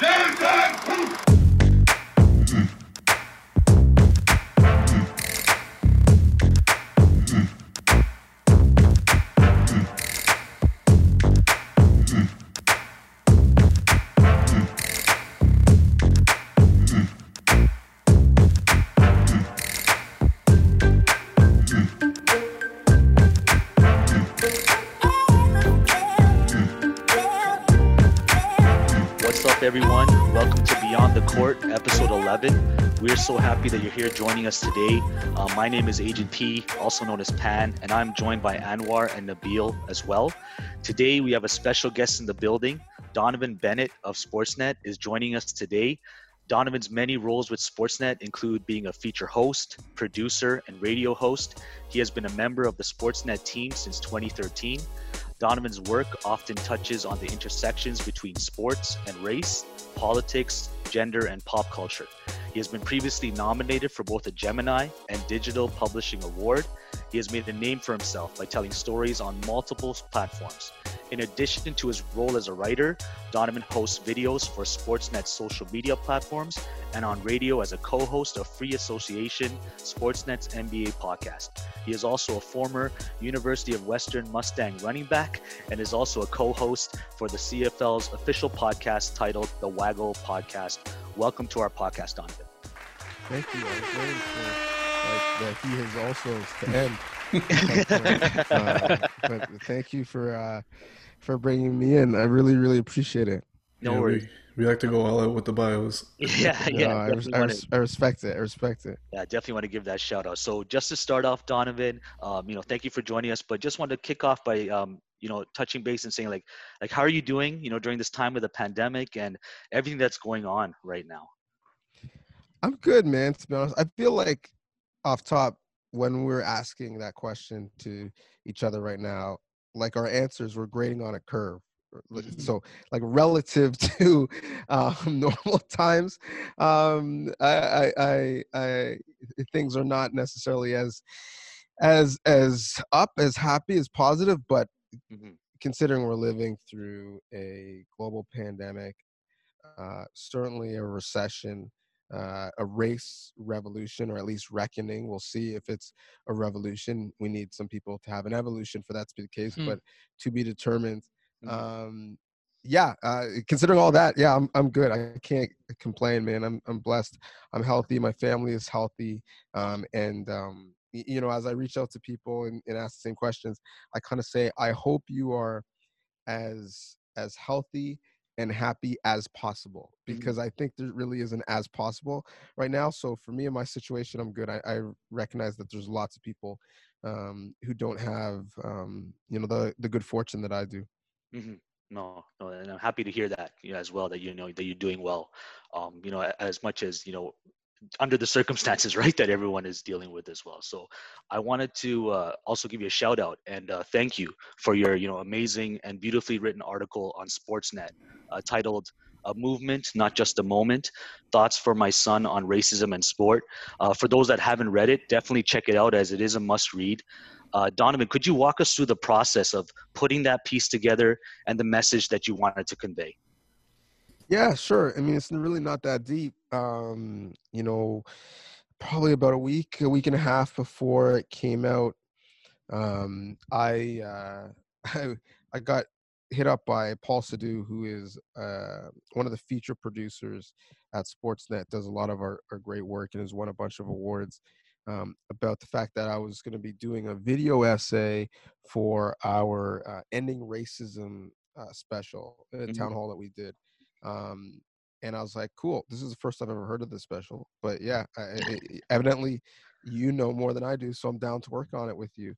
What's We're so happy that you're here joining us today. Uh, my name is Agent P, also known as Pan, and I'm joined by Anwar and Nabil as well. Today, we have a special guest in the building. Donovan Bennett of Sportsnet is joining us today. Donovan's many roles with Sportsnet include being a feature host, producer, and radio host. He has been a member of the Sportsnet team since 2013. Donovan's work often touches on the intersections between sports and race, politics, gender, and pop culture. He has been previously nominated for both a Gemini and Digital Publishing Award. He has made a name for himself by telling stories on multiple platforms. In addition to his role as a writer, Donovan hosts videos for Sportsnet's social media platforms and on radio as a co host of Free Association, Sportsnet's NBA podcast. He is also a former University of Western Mustang running back and is also a co host for the CFL's official podcast titled The Waggle Podcast. Welcome to our podcast, Donovan. Thank you. I was waiting for like, that he has also to end. uh, but thank you for uh, for bringing me in. I really, really appreciate it. No Yeah, worries. We, we like to go all out with the bios. Yeah, yeah. No, I, res- I, wanna- res- I respect it. I respect it. Yeah, definitely want to give that shout out. So just to start off, Donovan, um, you know, thank you for joining us. But just want to kick off by, um, you know, touching base and saying like, like, how are you doing? You know, during this time of the pandemic and everything that's going on right now. I'm good, man. To be honest, I feel like off top when we're asking that question to each other right now, like our answers were grading on a curve. Mhm. So, like relative to um, normal times, um, I, I, I, I, things are not necessarily as as as up as happy as positive, but Mhm. considering we're living through a global pandemic, uh, certainly a recession, uh, a race revolution, or at least reckoning. We'll see if it's a revolution. We need some people to have an evolution for that to be the case, Hmm. but to be determined. Mhm. Um, yeah, uh, considering all that, yeah, I'm I'm good. I can't complain, man. I'm I'm blessed. I'm healthy. My family is healthy, um, and um, you know, as I reach out to people and, and ask the same questions, I kind of say, I hope you are as as healthy and happy as possible Mhm. because I think there really isn't as possible right now. So for me in my situation, I'm good. I, I recognize that there's lots of people um, who don't have um, you know the the good fortune that I do. Mhm. No, no, and I'm happy to hear that you know, as well. That you know that you're doing well. Um, you know, as much as you know, under the circumstances, right, that everyone is dealing with as well. So, I wanted to uh, also give you a shout out and uh, thank you for your you know amazing and beautifully written article on Sportsnet uh, titled "A Movement, Not Just a Moment: Thoughts for My Son on Racism and Sport." Uh, for those that haven't read it, definitely check it out as it is a must read. Uh, Donovan, could you walk us through the process of putting that piece together and the message that you wanted to convey? Yeah, sure. I mean, it's really not that deep. Um, you know, probably about a week, a week and a half before it came out, um, I, uh, I I got hit up by Paul Sadu, who is uh, one of the feature producers at Sportsnet, does a lot of our, our great work and has won a bunch of awards. Um, about the fact that I was going to be doing a video essay for our uh, ending racism uh, special at Mhm. town hall that we did. Um, and I was like, cool, this is the first I've ever heard of this special. But yeah, I, I- I- evidently you know more than I do, so I'm down to work on it with you.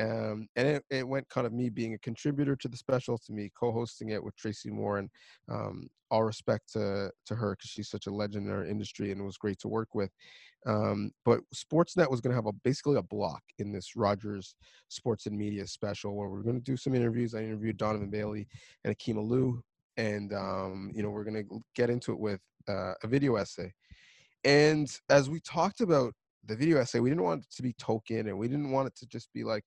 Um, and it, it went kind of me being a contributor to the special, to me co-hosting it with Tracy Moore, and um, all respect to to her because she's such a legend in our industry and was great to work with. Um, but Sportsnet was going to have a basically a block in this Rogers Sports and Media special where we're going to do some interviews. I interviewed Donovan Bailey and Akeem Alou, and um, you know we're going to get into it with uh, a video essay. And as we talked about the video essay, we didn't want it to be token, and we didn't want it to just be like,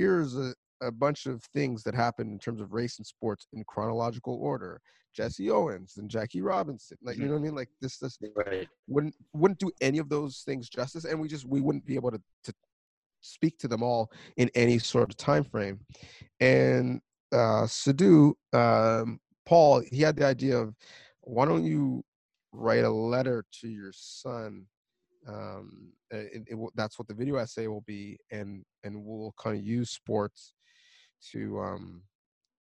here's a a bunch of things that happened in terms of race and sports in chronological order. Jesse Owens and Jackie Robinson, like you Mhm. know what I mean. Like this, this Right. wouldn't wouldn't do any of those things justice, and we just we wouldn't be able to to speak to them all in any sort of time frame. And uh, Sadhu, um, Paul, he had the idea of why don't you write a letter to your son um it, it, will- that's what the video essay will be and and we'll kind of use sports to um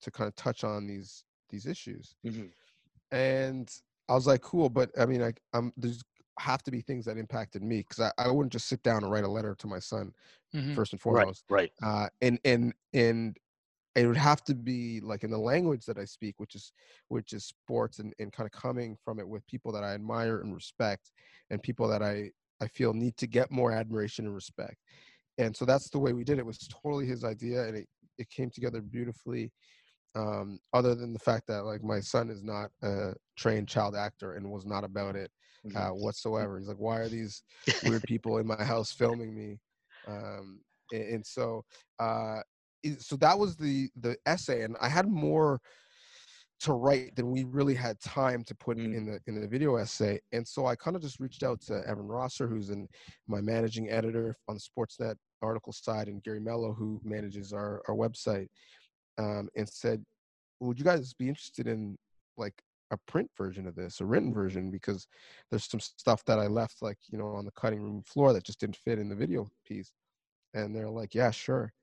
to kind of touch on these these issues Mhm. and i was like cool but i mean like i'm there's have to be things that impacted me because I, I wouldn't just sit down and write a letter to my son Mhm. first and Mm-hmm. Right. foremost Right. uh, and and and it would have to be like in the language that I speak, which is which is sports, and, and kind of coming from it with people that I admire and respect, and people that I I feel need to get more admiration and respect. And so that's the way we did it. it was totally his idea, and it it came together beautifully. Um, other than the fact that like my son is not a trained child actor and was not about it uh, whatsoever. He's like, why are these weird people in my house filming me? Um, and, and so, uh, so that was the the essay, and I had more to write than we really had time to put Mm. in the in the video essay. And so I kind of just reached out to Evan Rosser, who's in my managing editor on the Sportsnet article side, and Gary Mello, who manages our our website, um, and said, "Would you guys be interested in like a print version of this, a written version? Because there's some stuff that I left, like you know, on the cutting room floor that just didn't fit in the video piece." And they're like, "Yeah, sure."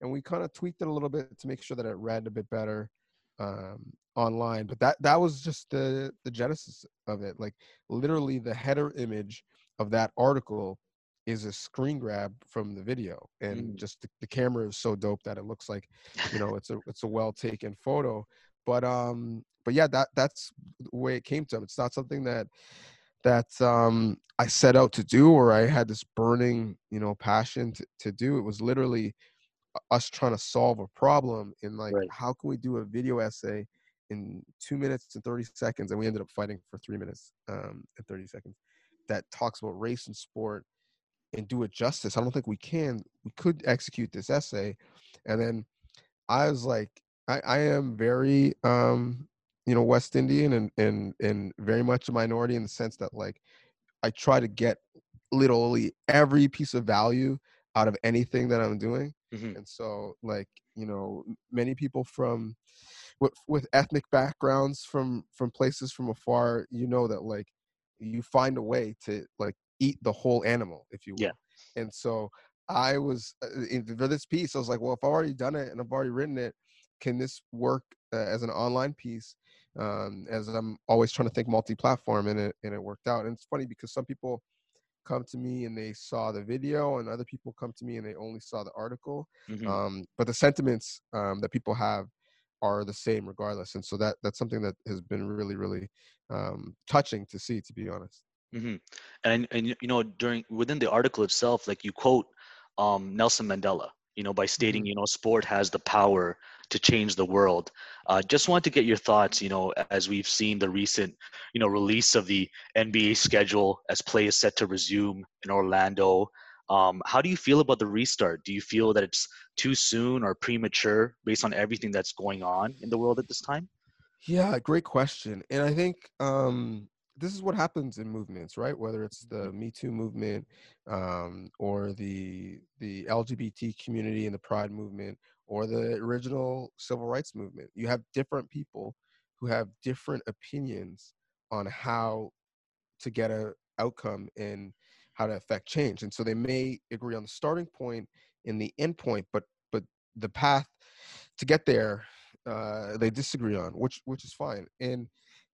And we kind of tweaked it a little bit to make sure that it read a bit better um, online. But that that was just the the genesis of it. Like literally, the header image of that article is a screen grab from the video, and Mm. just the, the camera is so dope that it looks like you know it's a it's a well taken photo. But um, but yeah, that that's the way it came to him. It's not something that that um I set out to do or I had this burning, you know, passion to, to do. It was literally us trying to solve a problem in like Right. how can we do a video essay in two minutes and 30 seconds and we ended up fighting for three minutes um, and 30 seconds that talks about race and sport and do it justice. I don't think we can we could execute this essay. And then i was like i, I am very um you know west indian and and and very much a minority in the sense that like i try to get literally every piece of value out of anything that i'm doing. Mhm. and so like you know many people from with, with ethnic backgrounds from from places from afar you know that like you find a way to like eat the whole animal if you will Yeah. and so i was uh, for this piece i was like well if i've already done it and i've already written it can this work uh, as an online piece um as i'm always trying to think multi-platform and it and it worked out and it's funny because some people come to me and they saw the video and other people come to me and they only saw the article Mhm. um, but the sentiments um, that people have are the same regardless and so that that's something that has been really really um, touching to see to be honest hmm And and you know during within the article itself, like you quote um, Nelson Mandela, you know, by stating Mhm. you know sport has the power to change the world. Uh, just wanted to get your thoughts, you know, as we've seen the recent you know release of the NBA schedule as play is set to resume in Orlando. Um, how do you feel about the restart? Do you feel that it's too soon or premature based on everything that's going on in the world at this time? yeah great question and i think um, this is what happens in movements right whether it's the me too movement um, or the the lgbt community and the pride movement or the original civil rights movement you have different people who have different opinions on how to get a outcome and how to affect change and so they may agree on the starting point and the end point but but the path to get there uh, they disagree on which which is fine and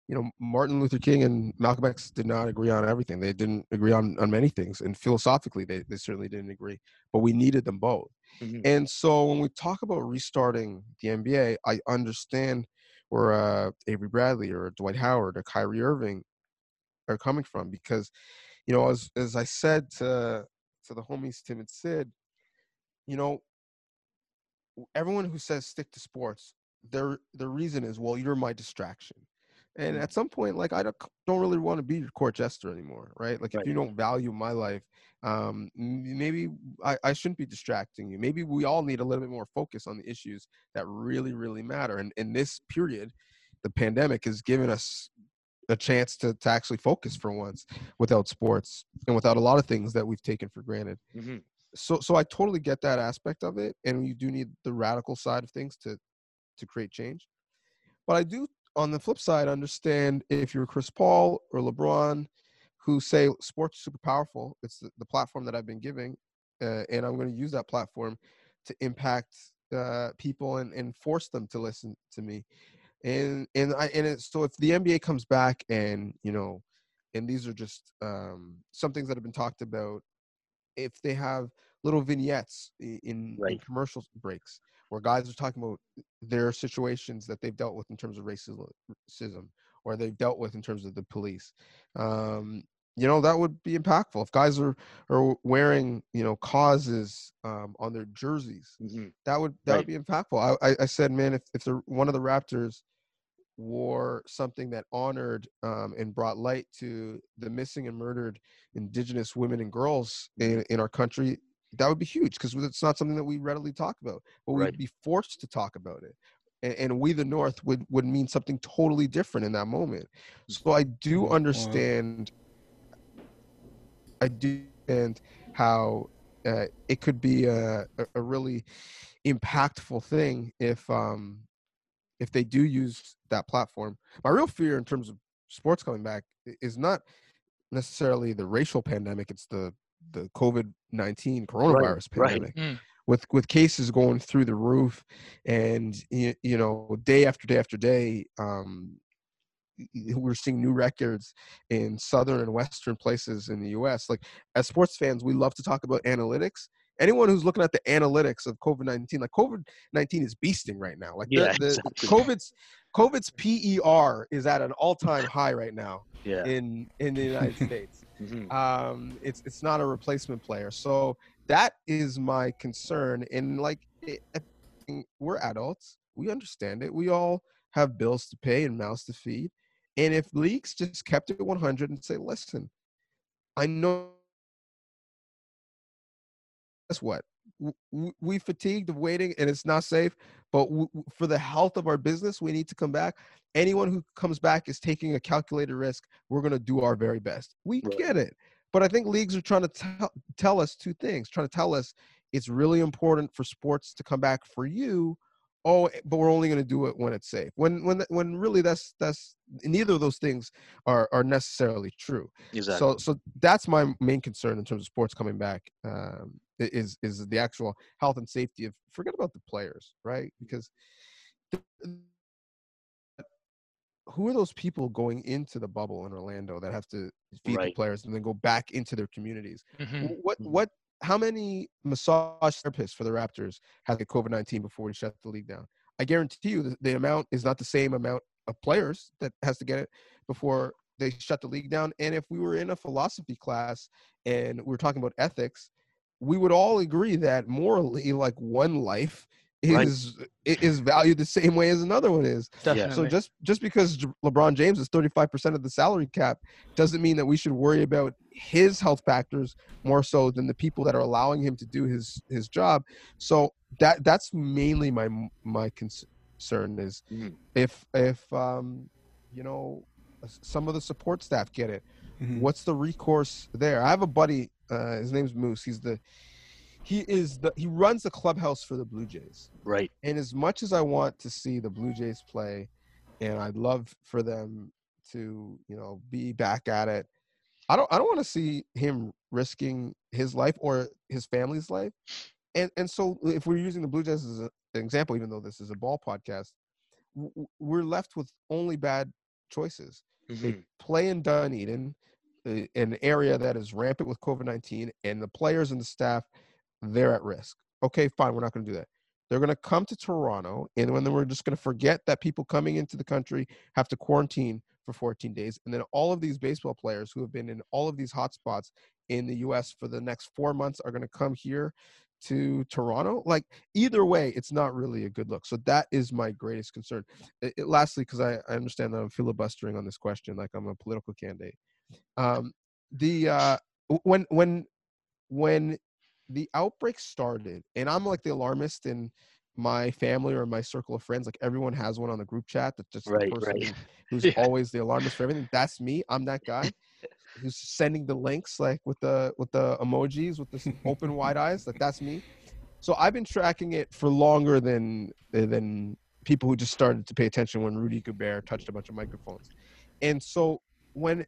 you know martin luther king and malcolm x did not agree on everything they didn't agree on on many things and philosophically they, they certainly didn't agree but we needed them both Mhm. and so when we talk about restarting the nba i understand where uh, avery bradley or dwight howard or kyrie irving are coming from because you know as as I said to to the homies Tim and Sid, you know, everyone who says stick to sports, their their reason is well you're my distraction, And Mm. at some point, like I don't, don't really want to be your court jester anymore, right? Like Right. if you don't value my life, um, maybe I, I shouldn't be distracting you. Maybe we all need a little bit more focus on the issues that really, really matter. And in this period, the pandemic has given us a chance to, to actually focus for once without sports and without a lot of things that we've taken for granted. hmm So, so I totally get that aspect of it, and you do need the radical side of things to to create change. But I do, on the flip side, understand if you're Chris Paul or LeBron, who say sports is super powerful. It's the, the platform that I've been giving, uh, and I'm going to use that platform to impact uh, people and, and force them to listen to me. And and I and it, so if the NBA comes back and you know, and these are just um, some things that have been talked about. If they have little vignettes in, in commercial breaks where guys are talking about their situations that they've dealt with in terms of racism or they've dealt with in terms of the police um, you know that would be impactful if guys are are wearing you know causes um, on their jerseys hmm that would that Right. would be impactful I, I, I said man if, if the one of the raptors wore something that honored um, and brought light to the missing and murdered indigenous women and girls in, in our country that would be huge because it's not something that we readily talk about but we'd be forced to talk about it and, and we the north would would mean something totally different in that moment. So i do understand i do understand how uh, it could be a, a, a really impactful thing if um if they do use that platform my real fear in terms of sports coming back is not necessarily the racial pandemic it's the the covid-19 coronavirus right. pandemic Mm. with with cases going through the roof and you, you know day after day after day um we're seeing new records in southern and western places in the US like as sports fans we love to talk about analytics anyone who's looking at the analytics of covid-19 like covid-19 is beasting right now. Like the, Yeah, the exactly. covid's covid's per is at an all-time high right now Yeah. in in the united states. Hmm um it's it's not a replacement player. So that is my concern. And like it, we're adults. We understand it. We all have bills to pay and mouths to feed. And if leagues just kept it 100 and say listen i know guess what we fatigued of waiting and it's not safe but for the health of our business we need to come back anyone who comes back is taking a calculated risk we're going to do our very best we Right. get it but i think leagues are trying to tell, tell us two things trying to tell us it's really important for sports to come back for you oh eh, but we're only going to do it when it's safe when when when really that's that's neither of those things are are necessarily true Exactly. so so that's my main concern in terms of sports coming back um, is is the actual health and safety of forget about the players right because th- who are those people going into the bubble in Orlando that have to feed the players and then go back into their communities? Mhm. What Mhm. what how many massage therapists for the Raptors had the COVID nineteen before we shut the league down? I guarantee you the, the amount is not the same amount of players that has to get it before they shut the league down. And if we were in a philosophy class and we were talking about ethics, we would all agree that morally, like one life is i- is valued the same way as another one is. Definitely. So just just because LeBron James is 35% of the salary cap doesn't mean that we should worry about his health factors more so than the people that are allowing him to do his his job. So that that's mainly my my concern is Mhm. if if um you know some of the support staff get it Mhm. what's the recourse there i have a buddy uh his name's moose he's the he is the he runs the clubhouse for the blue jays Right. and as much as I want to see the Blue Jays play, and I'd love for them to, you know, be back at it, I don't I don't want to see him risking his life or his family's life. And and so if we're using the Blue Jays as an example, even though this is a ball podcast, we're left with only bad choices. They Mhm. play in Dunedin, uh, an area that is rampant with COVID nineteen, and the players and the staff, they're at risk. Okay, fine, we're not going to do that. They're going to come to Toronto, and then we're just going to forget that people coming into the country have to quarantine for 14 days, and then all of these baseball players who have been in all of these hotspots in the U.S. for the next four months are going to come here to Toronto. Like either way, it's not really a good look. So that is my greatest concern. It, it, lastly, because I, I understand that I'm filibustering on this question, like I'm a political candidate. Um, the uh, when when when the outbreak started, and I'm like the alarmist in my family or my circle of friends, like everyone has one on the group chat that's just right, the person right. who's yeah. always the alarmist for everything. That's me. I'm that guy who's sending the links like with the with the emojis with the open wide eyes. Like that's me. So I've been tracking it for longer than than people who just started to pay attention when Rudy Gobert touched a bunch of microphones. And so when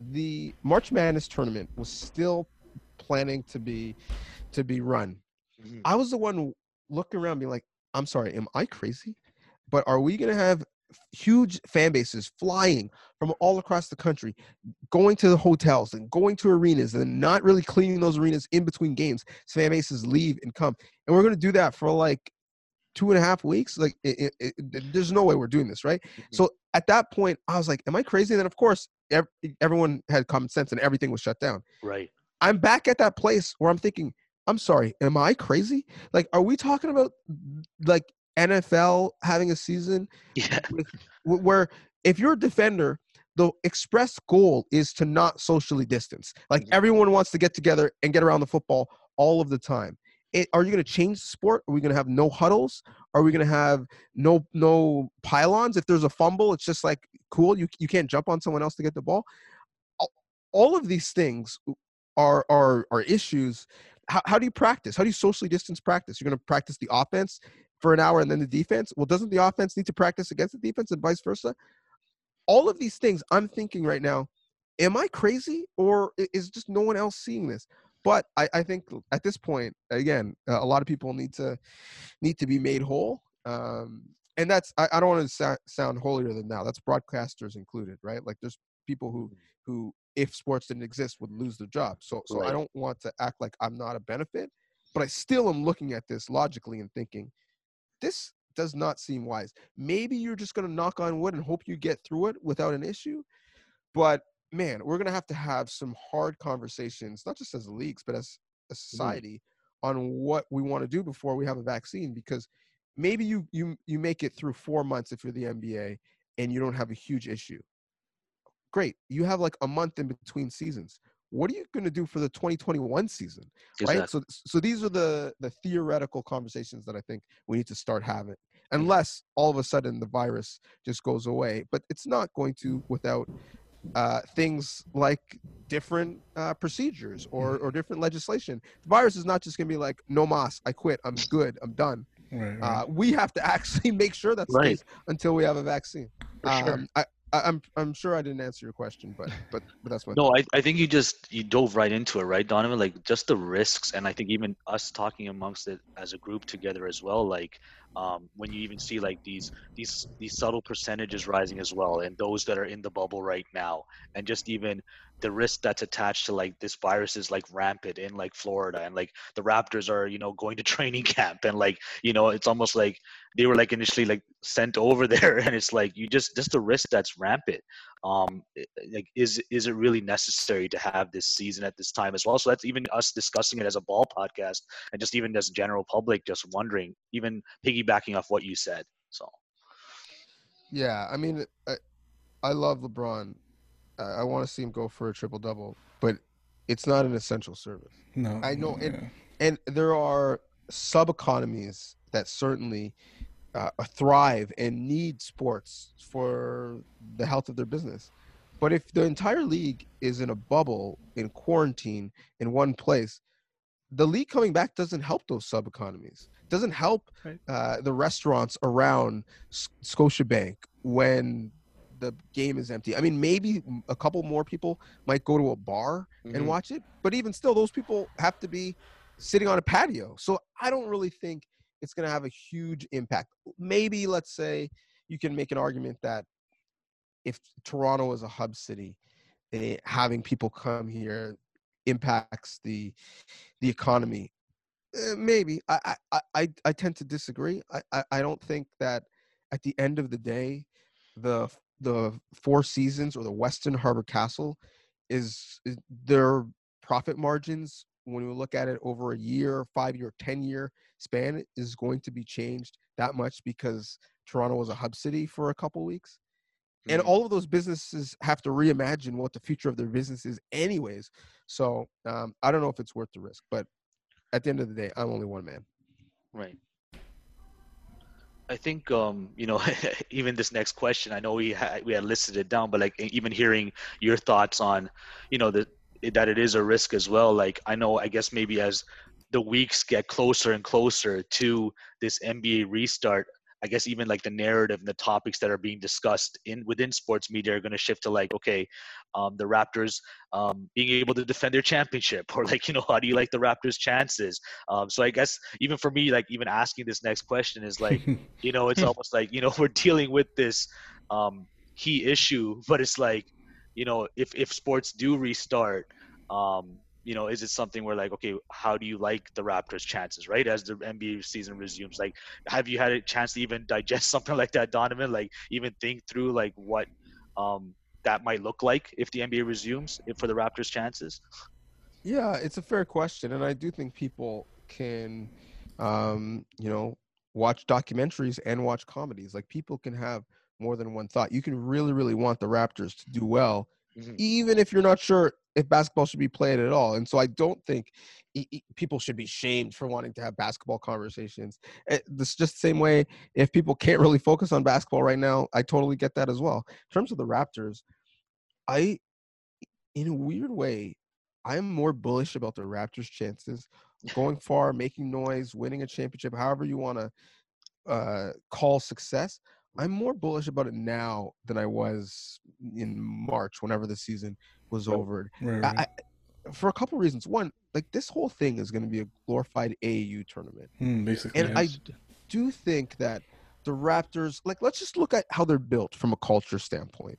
the March Madness tournament was still planning to be to be run, Mhm. I was the one looking around being like, I'm sorry, am I crazy? But are we gonna have huge fan bases flying from all across the country, going to the hotels and going to arenas and not really cleaning those arenas in between games? So fan bases leave and come. And we're gonna do that for like two and a half weeks. Like it, it, it, there's no way we're doing this, right? Mm-hmm. So at that point, I was like, am I crazy? And then of course, ev- everyone had common sense and everything was shut down. Right. I'm back at that place where I'm thinking, I'm sorry, am I crazy? Like, are we talking about like NFL having a season Yeah. wh- where if you're a defender, the express goal is to not socially distance. Like Mhm. everyone wants to get together and get around the football all of the time. It, are you going to change the sport? Are we going to have no huddles? Are we going to have no no pylons? If there's a fumble, it's just like cool. You you can't jump on someone else to get the ball. All, all of these things are are are issues. How, how do you practice? How do you socially distance practice? You're going to practice the offense for an hour and then the defense. Well, doesn't the offense need to practice against the defense and vice versa? All of these things, I'm thinking right now, am I crazy or is just no one else seeing this? But I, I think at this point, again, uh, a lot of people need to need to be made whole. Um, and that's I, I don't want to sa- sound holier than thou. That's broadcasters included, right? Like there's people who who if sports didn't exist would lose their job. So so I don't want to act like I'm not a benefit, but I still am looking at this logically and thinking this does not seem wise. Maybe you're just going to knock on wood and hope you get through it without an issue. But man, we're going to have to have some hard conversations, not just as leagues, but as a mm-hmm. society on what we want to do before we have a vaccine because maybe you you you make it through 4 months if you're the NBA and you don't have a huge issue. Great. You have like a month in between seasons. What are you going to do for the 2021 season? right so so these are the the theoretical conversations that i think we need to start having unless all of a sudden the virus just goes away but it's not going to without uh, things like different uh, procedures or, or different legislation the virus is not just going to be like no mas i quit i'm good i'm done Right, right. uh, we have to actually make sure that Right. until we have a vaccine For sure. um, I, I, I'm I'm sure I didn't answer your question, but but but that's my No, I, I think you just you dove right into it, right, Donovan? Like just the risks, and I think even us talking amongst it as a group together as well. Like um, when you even see like these these these subtle percentages rising as well, and those that are in the bubble right now, and just even the risk that's attached to like this virus is like rampant in like Florida, and like the Raptors are you know going to training camp, and like you know it's almost like they were like initially like sent over there, and it's like you just just the risk that's rampant um like is is it really necessary to have this season at this time as well so that's even us discussing it as a ball podcast and just even as general public just wondering even piggybacking off what you said so Yeah, I mean, I, I love LeBron. I, I want to see him go for a triple double, but it's not an essential service. no, I know no, it- yeah. And there are sub economies that certainly uh, thrive and need sports for the health of their business. But if the entire league is in a bubble, in quarantine, in one place, the league coming back doesn't help those sub economies. Doesn't help Right. uh, the restaurants around S- Scotiabank when the game is empty. I mean, maybe a couple more people might go to a bar Mm-hmm. and watch it, but even still, those people have to be sitting on a patio. So I don't really think it's going to have a huge impact. Maybe let's say you can make an argument that if Toronto is a hub city, eh, having people come here impacts the the economy. Eh, maybe I, I- I I I tend to disagree. I, I I don't think that at the end of the day, the the Four Seasons or the Westin Harbour Castle is, is their profit margins when we look at it over a year, five year, 10 year span, is going to be changed that much because Toronto was a hub city for a couple weeks. And Mhm. all of those businesses have to reimagine what the future of their business is, anyways. So um, I don't know if it's worth the risk, but at the end of the day, I'm only one man. Right. I think um, you know even this next question. I know we had we had listed it down, but like even hearing your thoughts on, you know, that that it is a risk as well. Like I know, I guess maybe as the weeks get closer and closer to this NBA restart, I guess even like the narrative and the topics that are being discussed in within sports media are going to shift to like, okay, um, the Raptors um, being able to defend their championship, or like, you know, how do you like the Raptors' chances? Um, so I guess even for me, like even asking this next question is like, you know, it's almost like you know we're dealing with this um, key issue, but it's like, you know, if if sports do restart, um, you know, is it something where like, okay, how do you like the Raptors' chances, right, as the NBA season resumes? Like, have you had a chance to even digest something like that, Donovan? Like, even think through like what um, that might look like if the NBA resumes for the Raptors' chances? Yeah, it's a fair question, and I do think people can, um, you know, watch documentaries and watch comedies. Like people can have more than one thought. You can really, really want the Raptors to do well, Mhm. even if you're not sure if basketball should be played at all. And so I don't think e- e- people should be shamed for wanting to have basketball conversations. Eh, This just the same way if people can't really focus on basketball right now, I totally get that as well. In terms of the Raptors, I, in a weird way, I'm more bullish about the Raptors' chances going far, making noise, winning a championship, however you want to uh, call success. I'm more bullish about it now than I was in March, whenever the season was over. Right, I, right. I, for a couple reasons. One, like this whole thing is going to be a glorified AAU tournament. Hmm, basically, And I yes. d- do think that the Raptors, like, let's just look at how they're built from a culture standpoint.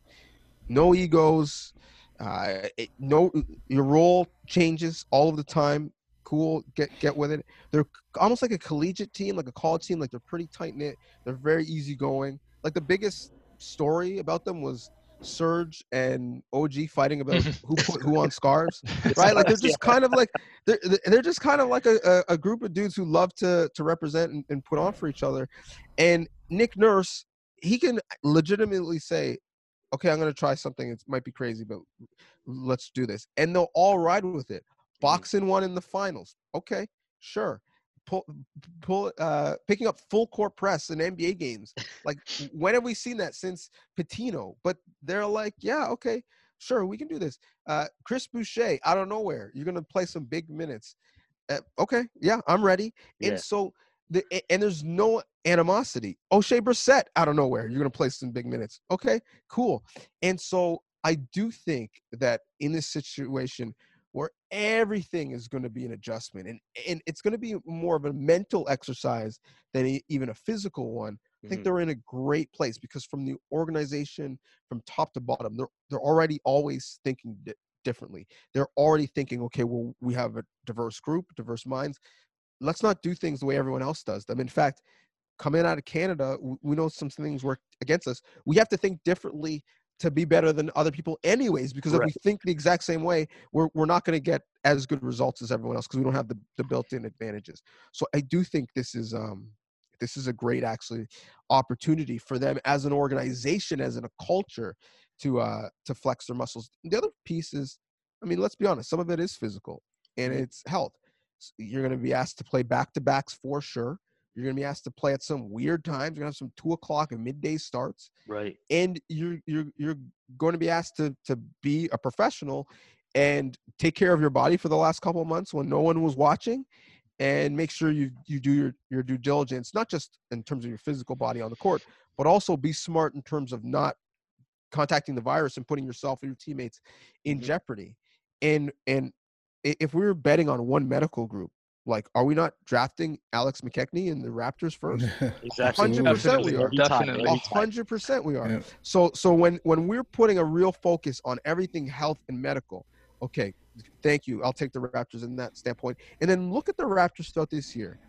No egos. Uh, it, no, your role changes all of the time. Cool, get get with it. They're almost like a collegiate team, like a college team. Like they're pretty tight knit. They're very easygoing. Like the biggest story about them was Serge and OG fighting about who put who on scarves right? Like they're just kind of like they're they're just kind of like a, a, a group of dudes who love to to represent and, and put on for each other. And Nick Nurse, he can legitimately say, "Okay, I'm going to try something. It might be crazy, but let's do this." And they'll all ride with it. Box-and-one in the finals. Okay, sure. Pull, pull, uh, picking up full court press in NBA games. Like, when have we seen that since Pitino? But they're like, yeah, okay, sure, we can do this. Uh, Chris Boucher out of nowhere. You're gonna play some big minutes. Uh, okay, yeah, I'm ready. Yeah. And so the and there's no animosity. Oshae Brissett out of nowhere. You're gonna play some big minutes. Okay, cool. And so I do think that in this situation where everything is going to be an adjustment and and it's going to be more of a mental exercise than even a physical one I think Mhm. they're in a great place because from the organization, from top to bottom, they're they're already always thinking di- differently. They're already thinking, okay, well, we have a diverse group, diverse minds. Let's not do things the way everyone else does them. In fact, coming out of Canada, we know some things work against us. We have to think differently to be better than other people, anyways. Because if we think the exact same way, we're we're not going to get as good results as everyone else because we don't have the, the built-in advantages. So I do think this is um this is a great actually opportunity for them as an organization, as in a culture, to uh to flex their muscles. The other piece is, I mean, let's be honest, some of it is physical and Mhm. it's health. You're going to be asked to play back to backs for sure. You're going to be asked to play at some weird times. You're going to have some two o'clock and midday starts, Right. and you're you're you're going to be asked to to be a professional and take care of your body for the last couple of months when no one was watching and make sure you you do your your due diligence not just in terms of your physical body on the court but also be smart in terms of not contacting the virus and putting yourself and your teammates in Mhm. jeopardy and and if we were betting on one medical group like are we not drafting alex mckechnie in the raptors first Exactly. 100% we are. Definitely. a every time. hundred percent we are Yeah. so so when when we're putting a real focus on everything health and medical okay thank you i'll take the raptors in that standpoint and then look at the raptors throughout this year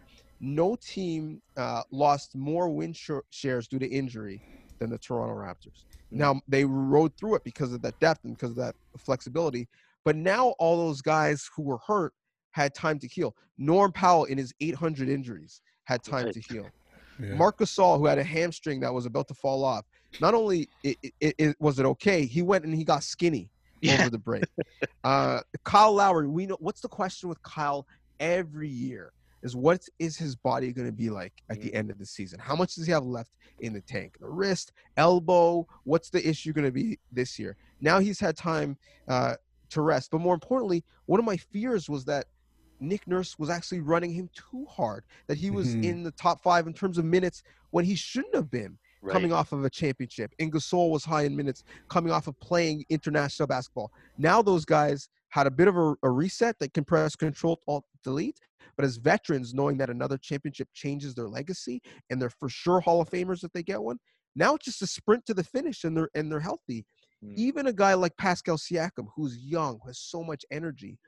no team uh, lost more win sh- shares due to injury than the toronto raptors Mm. now they rode through it because of that depth and because of that flexibility but now all those guys who were hurt had time to heal. Norm Powell in his 800 injuries had time Right. to heal. Yeah. Marc Gasol, who had a hamstring that was about to fall off, not only it, it, it was it okay, he went and he got skinny Yeah. over the break. uh, Kyle Lowry, we know what's the question with Kyle every year is what is his body going to be like at the end of the season? How much does he have left in the tank? The wrist, elbow, what's the issue going to be this year? Now he's had time uh, to rest, but more importantly, one of my fears was that Nick Nurse was actually running him too hard, that he was Mhm. in the top five in terms of minutes when he shouldn't have been Right. coming off of a championship. And Gasol was high in minutes coming off of playing international basketball. Now those guys had a bit of a, a reset. They can press control alt delete. But as veterans, knowing that another championship changes their legacy and they're for sure Hall of Famers if they get one, now it's just a sprint to the finish and they're and they're healthy. Mm. Even a guy like Pascal Siakam, who's young, who has so much energy,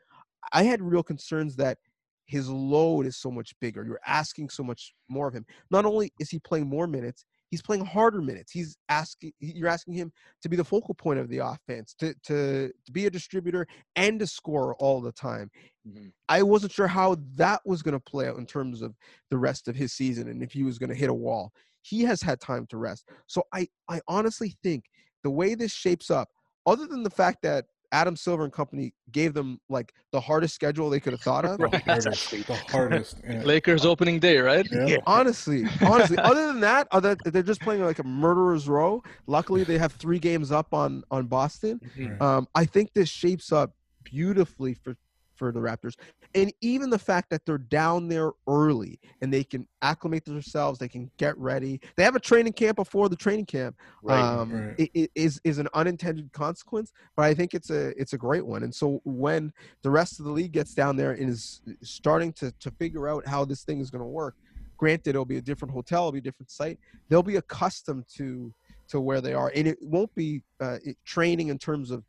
I had real concerns that his load is so much bigger. You're asking so much more of him. Not only is he playing more minutes, he's playing harder minutes. He's asking you're asking him to be the focal point of the offense, to to, to be a distributor and to score all the time. Mhm. I wasn't sure how that was going to play out in terms of the rest of his season and if he was going to hit a wall. He has had time to rest. So I I honestly think the way this shapes up, other than the fact that Adam Silver and company gave them like the hardest schedule they could have thought of. The Right, hardest. The hardest. Yeah. Lakers opening day, right? Yeah. Yeah. honestly, honestly, other than that, other they're just playing like a murderer's row. Luckily, they have three games up on on Boston. Right. Um, I think this shapes up beautifully for for the Raptors, and even the fact that they're down there early and they can acclimate themselves, they can get ready. They have a training camp before the training camp. Right. Um, Right. it, it is is an unintended consequence, but I think it's a it's a great one. And so when the rest of the league gets down there and is starting to to figure out how this thing is going to work, granted it'll be a different hotel, it'll be a different site. They'll be accustomed to to where they are, and it won't be uh, it, training in terms of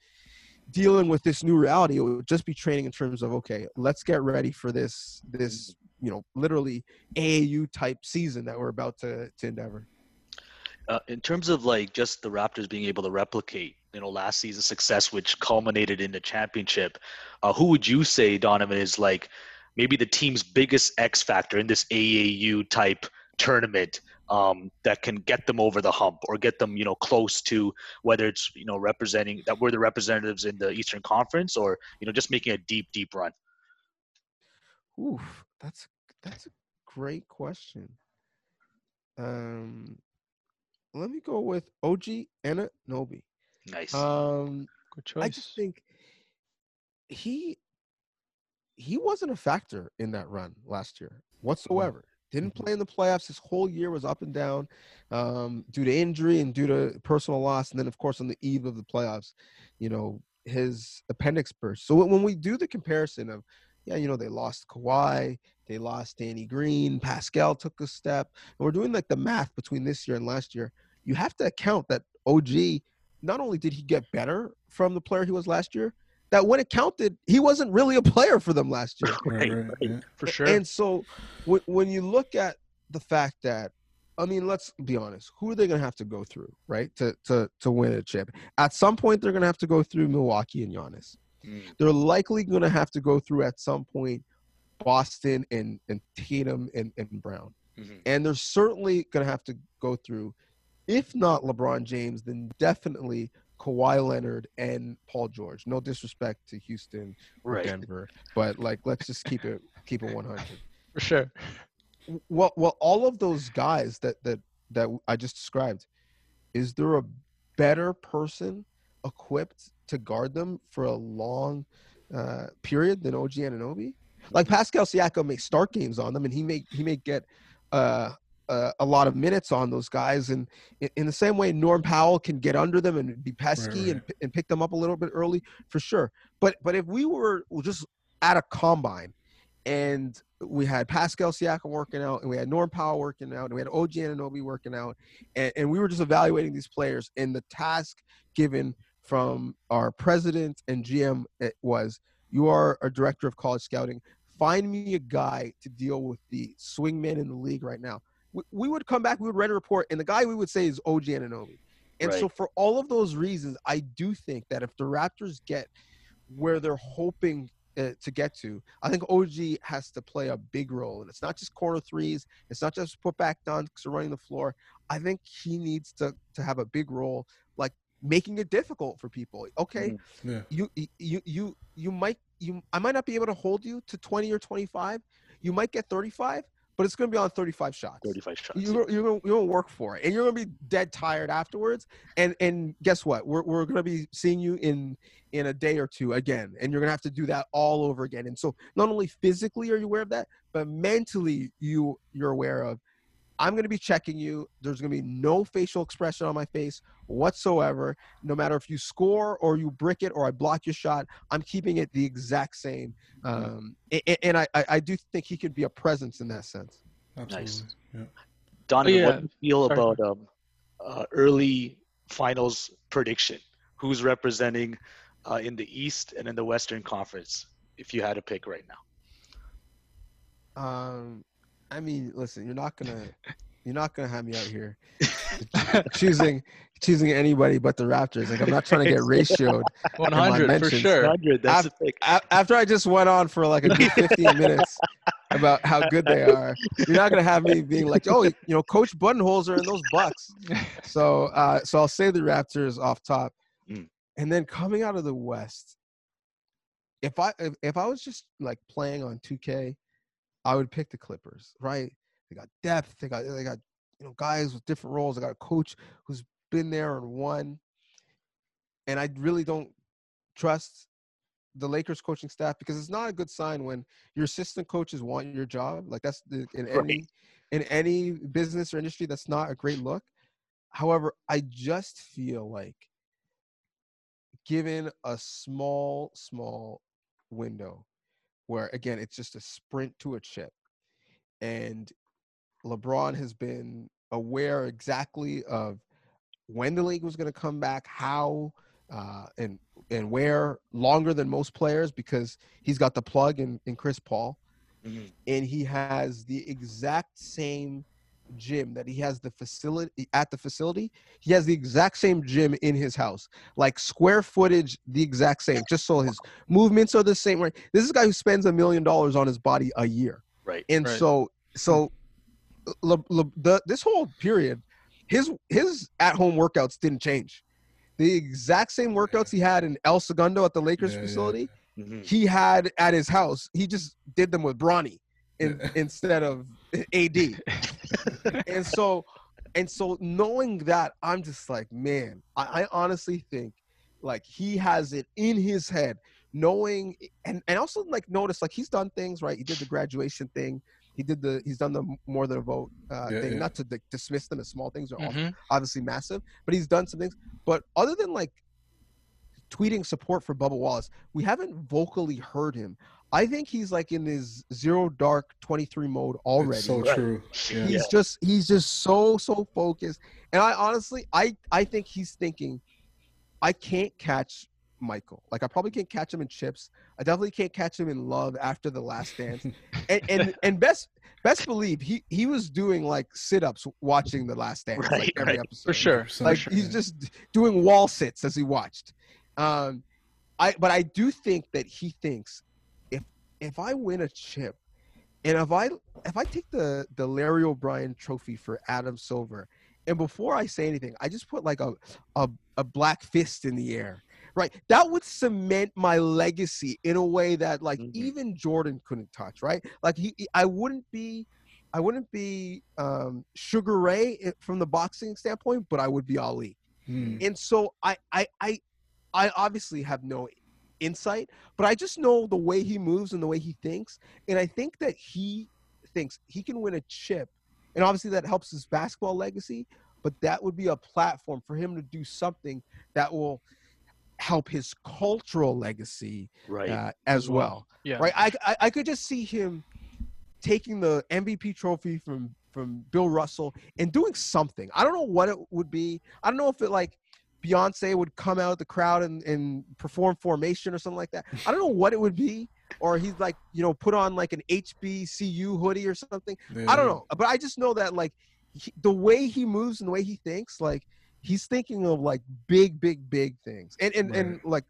dealing with this new reality. It would just be training in terms of okay, let's get ready for this this you know literally AAU type season that we're about to to endeavor. uh, in terms of like just the Raptors being able to replicate, you know, last season's success, which culminated in the championship, uh, who would you say, Donovan, is like maybe the team's biggest X factor in this AAU type tournament um, that can get them over the hump or get them, you know, close to whether it's you know representing that we're the representatives in the Eastern Conference or you know just making a deep, deep run. Oof, that's that's a great question. Um, let me go with OG Anunoby. Nice. Um, Good choice. I just think he he wasn't a factor in that run last year whatsoever. Didn't play in the playoffs. His whole year was up and down um, due to injury and due to personal loss. And then, of course, on the eve of the playoffs, you know, his appendix burst. So when when we do the comparison of, yeah, you know, they lost Kawhi, they lost Danny Green, Pascal took a step, and we're doing like the math between this year and last year. You have to account that OG not only did he get better from the player he was last year, that when it counted, he wasn't really a player for them last year. Right, Right, right, right. yeah. for sure. And so when, when you look at the fact that, I mean, let's be honest, who are they going to have to go through, right, to, to, to win a chip? At some point, they're going to have to go through Milwaukee and Giannis. Mm. They're likely going to have to go through at some point Boston and, and Tatum and, and Brown. Mhm. And they're certainly going to have to go through, if not LeBron James, then definitely Kawhi Leonard and Paul George. No disrespect to Houston or Right. Denver, but like let's just keep it keep it 100. for sure. Well, well, all of those guys that that that I just described, is there a better person equipped to guard them for a long uh, period than OG Anunoby? Like Pascal Siakam may start games on them, and he may he may get uh, uh, a lot of minutes on those guys, and in, the same way, Norm Powell can get under them and be pesky right. and and pick them up a little bit early for sure. But but if we were just at a combine and we had Pascal Siakam working out, and we had Norm Powell working out, and we had OG Anunoby working out, and, and we were just evaluating these players. And the task given from our president and GM it was, you are a director of college scouting. Find me a guy to deal with the swingman in the league right now. We, we would come back, we would write a report, and the guy we would say is OG Anunoby. And so, for all of those reasons, I do think that if the Raptors get where they're hoping uh, to get to. I think OG has to play a big role, and it's not just corner threes. It's not just put back dunks or running the floor. I think he needs to to have a big role, like making it difficult for people. Okay, Mhm. Yeah. you you you you might you I might not be able to hold you to 20 or 25. You might get 35, but it's going to be on 35 shots. 35 shots. You're, you're, gonna, you're gonna work for it, and you're gonna be dead tired afterwards. And and guess what? We're, we're gonna be seeing you in in a day or two again, and you're gonna have to do that all over again. And so, not only physically are you aware of that, but mentally you you're aware of. I'm gonna be checking you. There's gonna be no facial expression on my face whatsoever. No matter if you score or you brick it or I block your shot, I'm keeping it the exact same. Um, a- a- and I I I do think he could be a presence in that sense. Absolutely. Yeah. Donovan, what yeah, do you feel sorry. about um, uh, early finals prediction? Who's representing uh, in the East and in the Western Conference? If you had to pick right now, Um, I mean, listen, you're not gonna, you're not gonna have me out here choosing, choosing anybody but the Raptors. Like I'm not trying to get ratioed. 100 for sure. 100. That's the pick. After I just went on for like a good 15 minutes about how good they are, you're not gonna have me being like, oh, you know, Coach Budenholzer in those Bucks. So, uh, so I'll say the Raptors off top, Mm. and then coming out of the West. If I if, if I was just like playing on 2K, I would pick the Clippers. Right? They got depth. They got they got you know guys with different roles. They got a coach who's been there and won. And I really don't trust the Lakers coaching staff because it's not a good sign when your assistant coaches want your job. Like that's the, in Right. any in any business or industry, that's not a great look. However, I just feel like given a small, small window where again it's just a sprint to a chip, and LeBron has been aware exactly of when the league was going to come back, how, uh, and and where longer than most players because he's got the plug in, in Chris Paul, Mhm. and he has the exact same gym that he has the facility at the facility. He has the exact same gym in his house, like square footage, the exact same, just so his movements are the same. Right, this is a guy who spends a million dollars on his body a year Right. and Right. so so Le, Le, the, this whole period his his at home workouts didn't change the exact same workouts he had in El Segundo at the Lakers Yeah, yeah. facility Mhm. he had at his house he just did them with Bronny in, Yeah. instead of AD and so and so knowing that i'm just like man I, I honestly think like he has it in his head knowing and and also like notice like he's done things right? He did the graduation thing. He did the he's done the more than a vote uh, Yeah, thing. yeah. not to like, dismiss them as small things are Mhm. obviously massive but he's done some things. But other than like tweeting support for Bubba Wallace we haven't vocally heard him I think he's like in his zero dark 23 mode already It's so Right. true. Yeah. he's Yeah. just he's just so so focused and i honestly i i think he's thinking i can't catch michael like i probably can't catch him in chips i definitely can't catch him in love after the last dance and and, and best best believe he he was doing like sit-ups watching the last dance Right, like every right. episode For sure. 100%, like yeah. he's just doing wall sits as he watched um i but i do think that he thinks if i win a chip and if i if i take the the larry o'brien trophy for adam silver and before i say anything i just put like a a, a black fist in the air right that would cement my legacy in a way that like Mhm. even jordan couldn't touch right like he i wouldn't be i wouldn't be um sugar ray from the boxing standpoint but i would be ali Hmm. and so I, I I I obviously have no insight, but I just know the way he moves and the way he thinks, and I think that he thinks he can win a chip, and obviously that helps his basketball legacy. But that would be a platform for him to do something that will help his cultural legacy Right. uh, as well Yeah. right? I, I I could just see him taking the MVP trophy from from Bill Russell and doing something. I don't know what it would be. I don't know if it like Beyonce would come out of the crowd and, and perform formation or something like that. I don't know what it would be. Or he's like, you know, put on like an HBCU hoodie or something. I don't know. But I just know that like he, the way he moves and the way he thinks, like he's thinking of like big, big, big things. And and, and like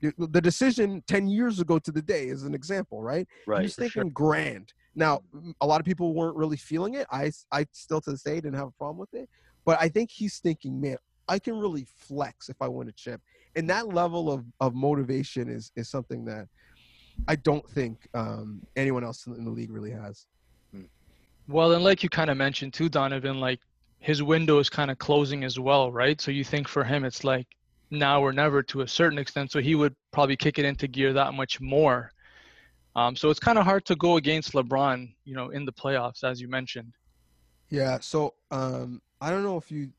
The decision 10 years ago to the day is an example, right? Right. He's for sure. thinking grand. Now, mm-hmm. a lot of people weren't really feeling it. I, I still to this day didn't have a problem with it. But I think he's thinking, man, I can really flex if I win a chip. And that level of, of motivation is, is something that I don't think um, anyone else in in the league really has. Well, and like you kind of mentioned too, Donovan, like his window is kind of closing as well, right? So you think for him it's like now or never to a certain extent. So he would probably kick it into gear that much more. Um, so it's kind of hard to go against LeBron, you know, in the playoffs, as you mentioned. Yeah. So um, I don't know if you.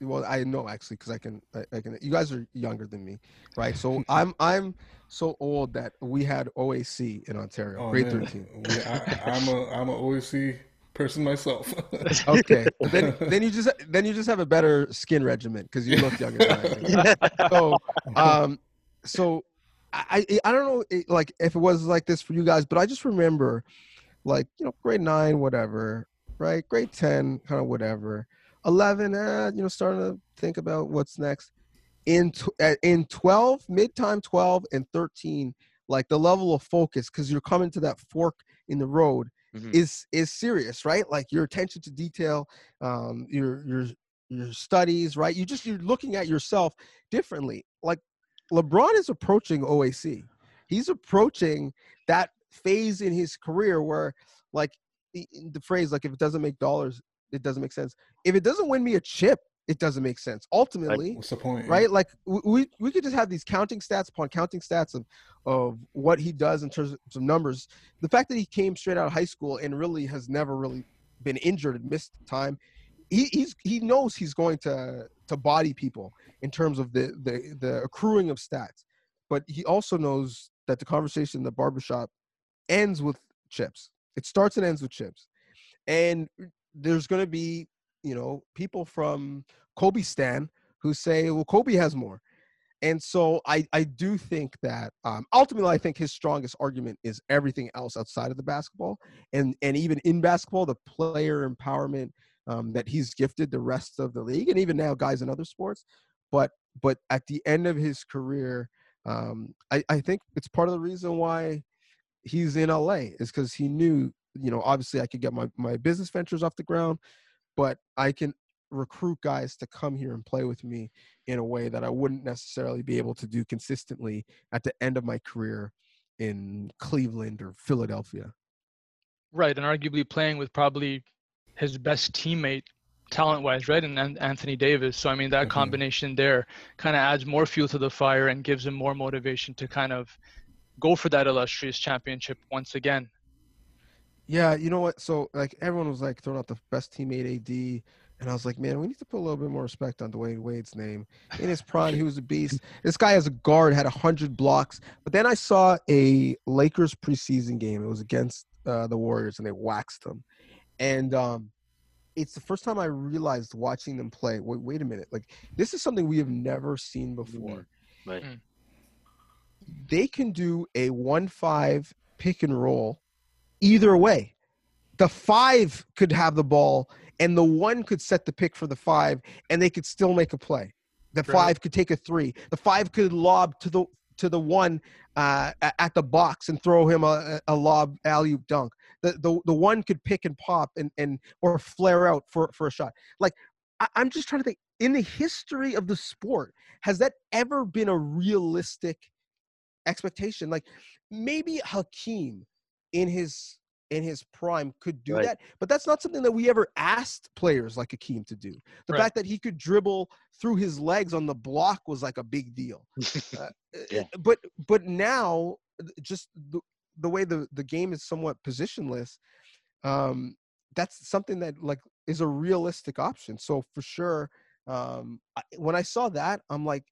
Well, I know actually because I can. I, I can. You guys are younger than me, right? So I'm I'm so old that we had OAC in Ontario, Oh, grade man. thirteen. We- I, I'm a I'm a OAC person myself. Okay. then then you just then you just have a better skin regimen because you look younger. Than I so um so i i I don't know it, like if it was like this for you guys but i just remember like you know grade nine whatever right grade 10 kind of whatever 11 eh, you know starting to think about what's next. In tw- uh, in 12 mid-time 12 and 13 like the level of focus because you're coming to that fork in the road Mhm. is is serious right? Like your attention to detail um your your your studies right? You just you're looking at yourself differently. Like lebron is approaching oac he's approaching that phase in his career where like the, the phrase like if it doesn't make dollars it doesn't make sense if it doesn't win me a chip it doesn't make sense ultimately What's the point? right? Like we we could just have these counting stats upon counting stats of of what he does in terms of numbers. The fact that he came straight out of high school and really has never really been injured and missed time, he he's he knows he's going to to body people in terms of the the the accruing of stats, but he also knows that the conversation in the barbershop ends with chips. It starts and ends with chips, and there's going to be you know people from Kobe Stan who say, well, Kobe has more. And so I, I do think that um, ultimately I think his strongest argument is everything else outside of the basketball and and even in basketball the player empowerment um, that he's gifted the rest of the league and even now guys in other sports but but at the end of his career um, I, I think it's part of the reason why he's in LA is because he knew you know obviously I could get my, my business ventures off the ground but I can recruit guys to come here and play with me in a way that I wouldn't necessarily be able to do consistently at the end of my career in Cleveland or Philadelphia. Right, and arguably playing with probably his best teammate talent-wise, right, and An- Anthony Davis. So I mean that Mhm. combination there kind of adds more fuel to the fire and gives him more motivation to kind of go for that illustrious championship once again. Yeah, you know what? So like everyone was like throwing out the best teammate AD, and I was like, man, we need to put a little bit more respect on Dwyane Wade's name. In his prime, he was a beast. This guy as a guard had hundred blocks. But then I saw a Lakers preseason game. It was against uh, the Warriors, and they waxed them. And um, it's the first time I realized watching them play. Wait, wait a minute, like this is something we have never seen before. Right. They can do a one-five pick and roll either way. The five could have the ball, and the one could set the pick for the five, and they could still make a play. The Right. five could take a three. The five could lob to the to the one uh, at the box and throw him a, a lob alley oop dunk. The, the the one could pick and pop and and or flare out for for a shot. Like I, I'm just trying to think. In the history of the sport, has that ever been a realistic expectation? Like maybe Hakeem in his in his prime could do Right. that, but that's not something that we ever asked players like Hakeem to do. The Right. fact that he could dribble through his legs on the block was like a big deal. Uh, Yeah. But but now just the, the way the the game is somewhat positionless, um, that's something that like is a realistic option. So for sure, um, I, when I saw that, I'm like,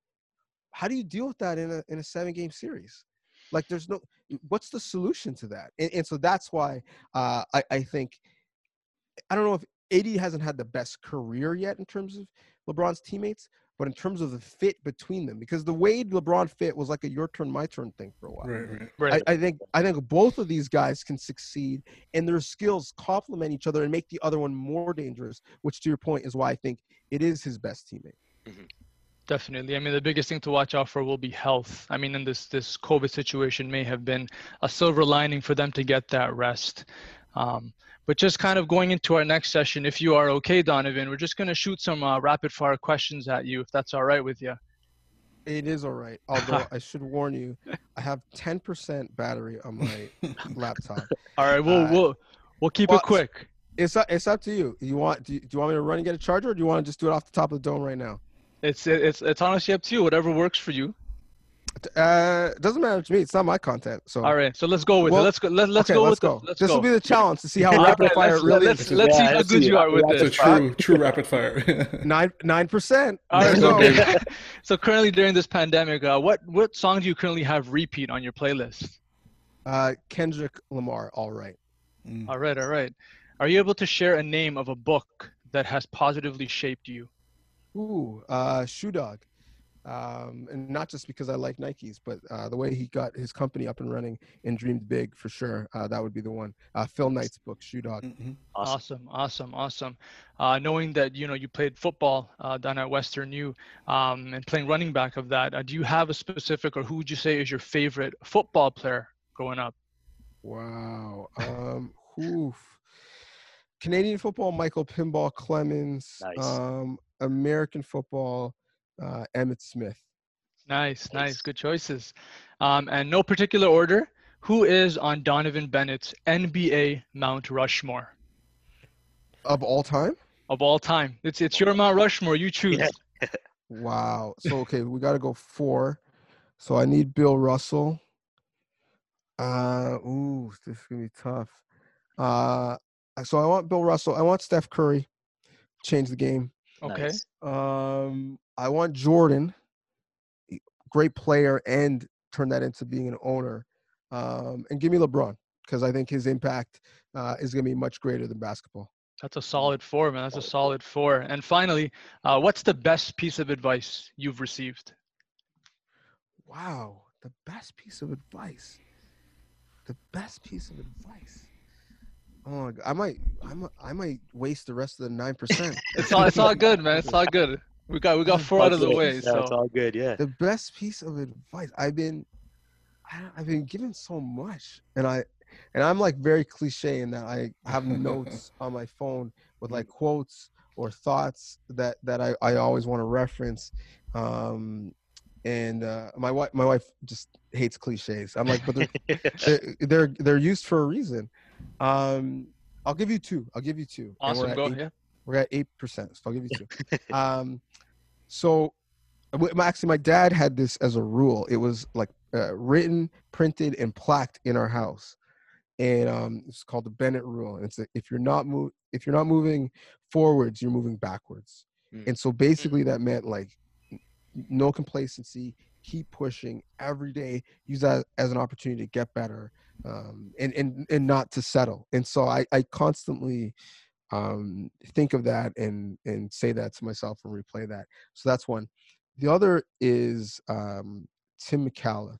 how do you deal with that in a in a seven game series? Like, there's no what's the solution to that? And, and so that's why uh, I I think I don't know if AD hasn't had the best career yet in terms of LeBron's teammates, but in terms of the fit between them, because the Wade LeBron fit was like a your turn, my turn thing for a while. Right, right. Right. I, I think I think both of these guys can succeed, and their skills complement each other and make the other one more dangerous. Which, to your point, is why I think it is his best teammate. Definitely. I mean, the biggest thing to watch out for will be health. I mean, in this this COVID situation may have been a silver lining for them to get that rest. Um, but just kind of going into our next session, if you are okay, Donovan, we're just going to shoot some uh, rapid fire questions at you, if that's all right with you. It is all right. Although I should warn you, I have 10% battery on my laptop. All right, we'll Uh, we'll we'll keep well, it quick. It's up, it's up to you. You want do you, do you want me to run and get a charger, or do you want to just do it off the top of the dome right now? It's it's it's honestly up to you. Whatever works for you. Uh, doesn't matter to me. It's not my content. So All right, so let's go with Well, it. Let's go. Let, let's okay, go let's with go. the, let's this go. will be the challenge to see how rapid right, fire let's, really let's, is. let's see how good see you are with It's a true, true rapid fire. Nine nine percent. All right, so. Okay. so currently during this pandemic, uh, what what song do you currently have repeat on your playlist? Uh, Kendrick Lamar. All right. Mm. All right, all right. Are you able to share a name of a book that has positively shaped you? Ooh, uh, Shoe Dog. Um, and not just because I like Nikes, but uh, the way he got his company up and running and dreamed big for sure. Uh, that would be the one. Uh, Phil Knight's book, Shoe Dog. Mhm. Awesome. Awesome, awesome, awesome. Uh, knowing that you know you played football uh, down at Western U, um, and playing running back of that, uh, do you have a specific, or who would you say is your favorite football player growing up? Wow. Um, oof. Canadian football, Michael Pinball Clemens. Nice. Um, American football, uh, Emmitt Smith. Nice, nice, Nice. good choices. Um, and no particular order. Who is on Donovan Bennett's NBA Mount Rushmore Of all time? of all time? It's it's your Mount Rushmore. You choose. Yeah. Wow. So okay, we got to go four. So I need Bill Russell. Uh, ooh, this is gonna be tough. Uh, so I want Bill Russell. I want Steph Curry. Change the game. Okay. Nice. Um, I want Jordan, great player, and turn that into being an owner. Um, and give me LeBron because I think his impact uh, is going to be much greater than basketball. That's a solid four, man. That's a solid four. And finally, uh, what's the best piece of advice you've received? Wow, the best piece of advice. The best piece of advice. Oh, my God. I might, I might, I might waste the rest of the nine percent. It's all it's all good, man. It's all good. We got we got four out of the way. Yeah, it's all good. Yeah. the best piece of advice I've been I, I've been given so much and I and I'm like very cliche in that I have notes on my phone with like quotes or thoughts that that I, I always want to reference um and uh my wife my wife just hates cliches I'm like but they're they're, they're they're used for a reason um I'll give you two I'll give you two And we're at Go eight- we're at eight percent, so I'll give you two. um, so actually, my dad had this as a rule. It was like uh, written, printed, and plaqued in our house, and um, it's called the Bennett rule. And it's a, if you're not move if you're not moving forwards, you're moving backwards. Mm. And so basically, that meant like no complacency. Keep pushing every day. Use that as an opportunity to get better, um, and and and not to settle. And so I I constantly um, think of that and and say that to myself and replay that. So that's one. The other is um, Tim McCallum.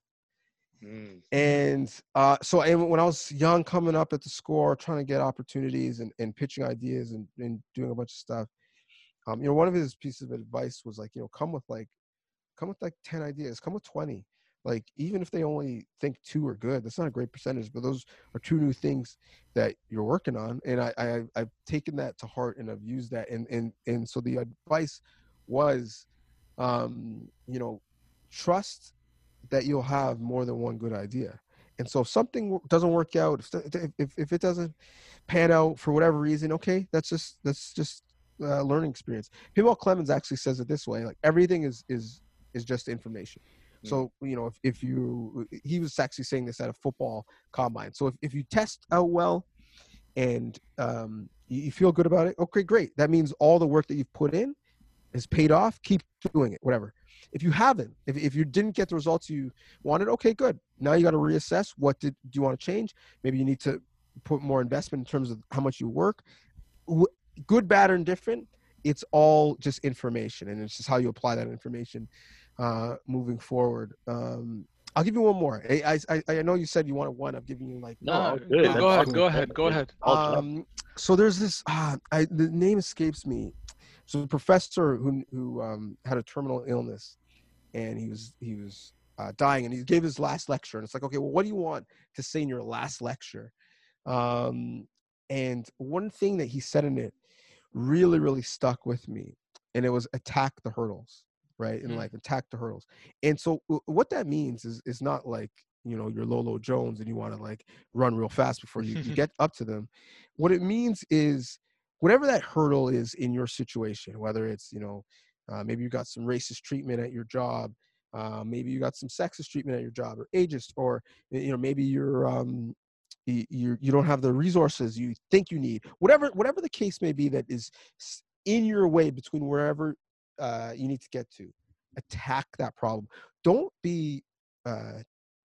Mm. And uh, so and when I was young, coming up at the score, trying to get opportunities and, and pitching ideas and, and doing a bunch of stuff, um, you know, one of his pieces of advice was like, you know, come with like, come with like 10 ideas, come with 20. Like, even if they only think two are good, that's not a great percentage, but those are two new things that you're working on. And I, I I've taken that to heart and I've used that. And and and so the advice was, um, you know, trust that you'll have more than one good idea. And so if something doesn't work out, if, if, if, it doesn't pan out for whatever reason, okay, that's just, that's just uh, learning experience. Pinball Clemens actually says it this way, like everything is, is, is just information. So, you know, if, if you, he was actually saying this at a football combine. So if, if you test out well and um, you, you feel good about it, okay, great. That means all the work that you've put in has paid off. Keep doing it, whatever. If you haven't, if, if you didn't get the results you wanted, okay, good. Now you got to reassess. What did do you want to change? Maybe you need to put more investment in terms of how much you work. Good, bad, or indifferent. It's all just information, and it's just how you apply that information uh, moving forward. Um, I'll give you one more. I, I I I know you said you wanted one. I'm giving you like No, No, good. go, That's go ahead. Go ahead. Go ahead. Um, so there's this. Uh, I the name escapes me, So the professor who who um, had a terminal illness, and he was he was uh, dying, and he gave his last lecture, and it's like, okay, well, what do you want to say in your last lecture? Um, and one thing that he said in it really really stuck with me, and it was attack the hurdles, right? In Mm. life, attack the hurdles. And so w- what that means is is not like you know you're Lolo Jones and you want to like run real fast before you, you get up to them. What it means is whatever that hurdle is in your situation, whether it's you know uh, maybe you got some racist treatment at your job, uh, maybe you got some sexist treatment at your job, or ageist, or you know maybe you're um, you you you don't have the resources you think you need. Whatever whatever the case may be that is in your way between wherever uh, you need to get to, attack that problem. Don't be uh,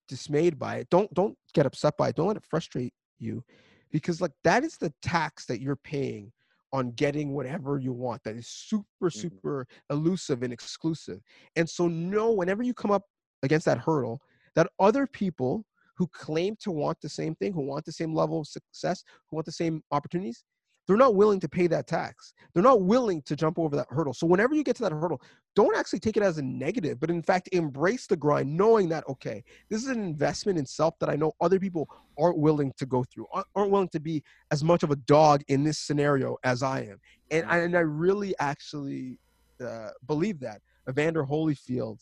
dismayed by it. Don't don't get upset by it. Don't let it frustrate you, because like that is the tax that you're paying on getting whatever you want. That is super super elusive and exclusive. And so know whenever you come up against that hurdle, that other people who claim to want the same thing, who want the same level of success, who want the same opportunities, they're not willing to pay that tax. They're not willing to jump over that hurdle. So whenever you get to that hurdle, don't actually take it as a negative, but in fact embrace the grind, knowing that okay, this is an investment in self that I know other people aren't willing to go through, aren't- willing to be as much of a dog in this scenario as I am. And I, and I really actually uh, believe that. Evander Holyfield,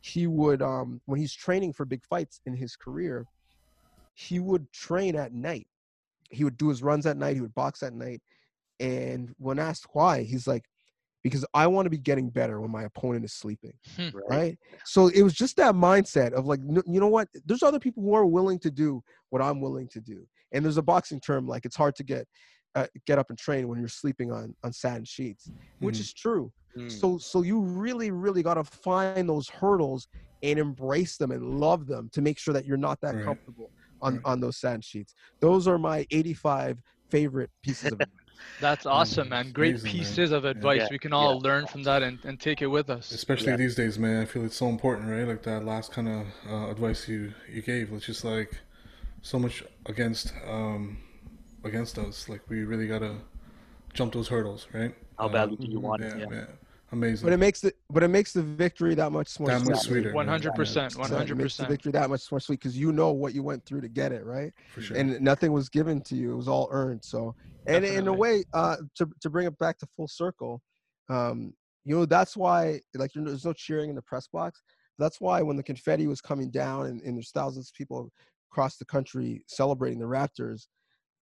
he would um, when he's training for big fights in his career, he would train at night. He would do his runs at night. He would box at night. And when asked why, he's like, because I want to be getting better when my opponent is sleeping Right. right? So it was just that mindset of like, you know what? There's other people who are willing to do what I'm willing to do, and there's a boxing term like it's hard to get uh, get up and train when you're sleeping on on satin sheets, which Mhm. is true. Mm. So so you really really got to find those hurdles and embrace them and love them to make sure that you're not that Right. comfortable on Right. on those sand sheets. Those are my 85 favorite pieces of advice. That's awesome, man. Great amazing, man. pieces of advice. Yeah, we can all yeah. learn from that and, and take it with us. Especially Yeah. these days, man. I feel it's so important, right? Like that last kind of uh, advice you you gave. It's just like so much against um against us. Like we really gotta jump those hurdles, right? How Um, badly do you want yeah, it? Yeah. Man. Amazing. But it makes the but it makes the victory that much more that much sweeter. 100%, So it makes the 100%. victory that much more sweet because you know what you went through to get it, right? For sure. And nothing was given to you; it was all earned. So, and in a way, uh, to to bring it back to full circle, um, you know, that's why like you know, there's no cheering in the press box. That's why when the confetti was coming down and, and there's thousands of people across the country celebrating the Raptors,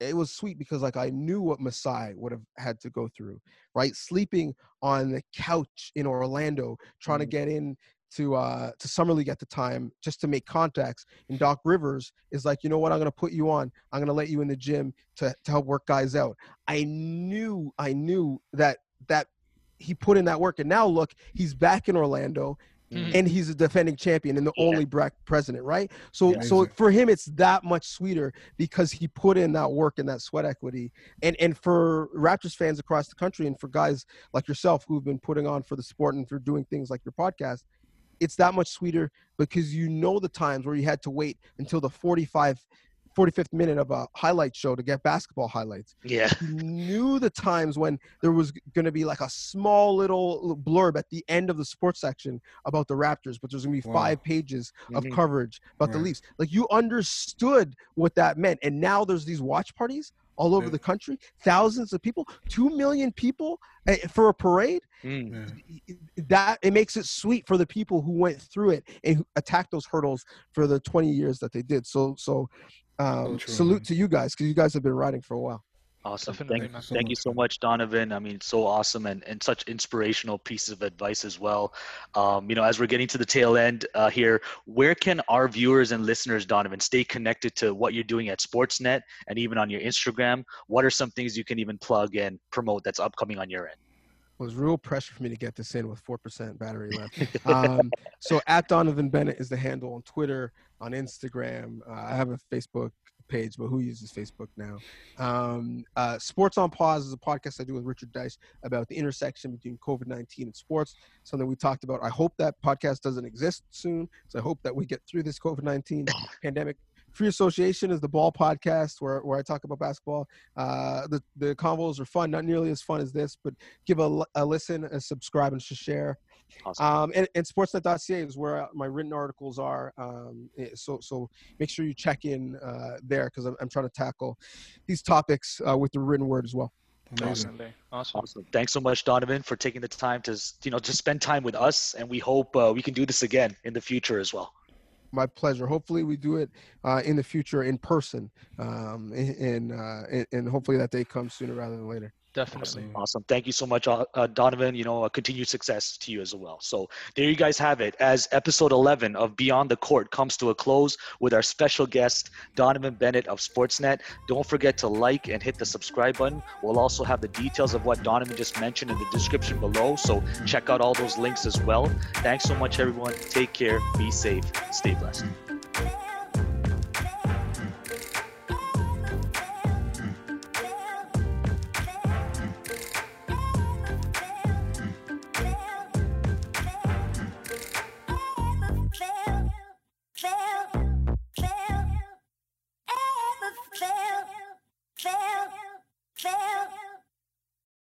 it was sweet because like I knew what Masai would have had to go through, right? Sleeping on the couch in Orlando, trying to Mhm. get in to uh to summer league at the time just to make contacts and doc rivers is like you know what i'm going to put you on i'm going to let you in the gym to, to help work guys out i knew i knew that that he put in that work and now look he's back in orlando Mhm. and he's a defending champion and the Yeah. only black president right so Yeah. so Amazing. for him it's that much sweeter because he put in that work and that sweat equity and and for raptors fans across the country and for guys like yourself who've been putting on for the sport and for doing things like your podcast it's that much sweeter because you know the times where you had to wait until the 45 45th minute of a highlight show to get basketball highlights Yeah. you knew the times when there was going to be like a small little blurb at the end of the sports section about the Raptors, but there's going to be Wow. five pages of Mhm. coverage about the Leafs. Like you understood what that meant. And now there's these watch parties all over Yeah. the country, thousands of people, 2 million people eh, for a parade. Mm. That it makes it sweet for the people who went through it and who attacked those hurdles for the 20 years that they did. So, so, um, true, salute man. to you guys because you guys have been riding for a while. Awesome. Definitely, Thank, so thank you so much, Donovan. I mean, so awesome and, and such inspirational pieces of advice as well. Um, you know, as we're getting to the tail end uh, here, where can our viewers and listeners, Donovan, stay connected to what you're doing at Sportsnet and even on your Instagram? What are some things you can even plug and promote that's upcoming on your end? Was real pressure for me to get this in with four percent battery left. um, so at Donovan Bennett is the handle on Twitter, on Instagram. Uh, I have a Facebook page, but who uses Facebook now? Um, uh, Sports on Pause is a podcast I do with Richard Deitsch about the intersection between COVID nineteen and sports. Something we talked about. I hope that podcast doesn't exist soon. So I hope that we get through this COVID nineteen pandemic Free Association is the ball podcast where, where I talk about basketball. Uh, the the convos are fun, not nearly as fun as this, but give a, a listen, a subscribe, and share. Awesome. Um, and, and sportsnet.ca is where my written articles are. Um, eh, so so make sure you check in uh, there because I'm, I'm, trying to tackle these topics uh, with the written word as well. Awesome. awesome. Awesome. Thanks so much, Donovan, for taking the time to you know to spend time with us, and we hope uh, we can do this again in the future as well. My pleasure. Hopefully, we do it uh, in the future in person, um, and, uh, and and hopefully that day comes sooner rather than later. Definitely. Awesome. awesome. Thank you so much, uh, uh Donovan. You know, a continued success to you as well. So there you guys have it. As episode 11 of Beyond the Court comes to a close with our special guest, Donovan Bennett of Sportsnet. Don't forget to like and hit the subscribe button. We'll also have the details of what Donovan just mentioned in the description below. So check out all those links as well. Thanks so much, everyone. Take care. Be safe. Stay blessed.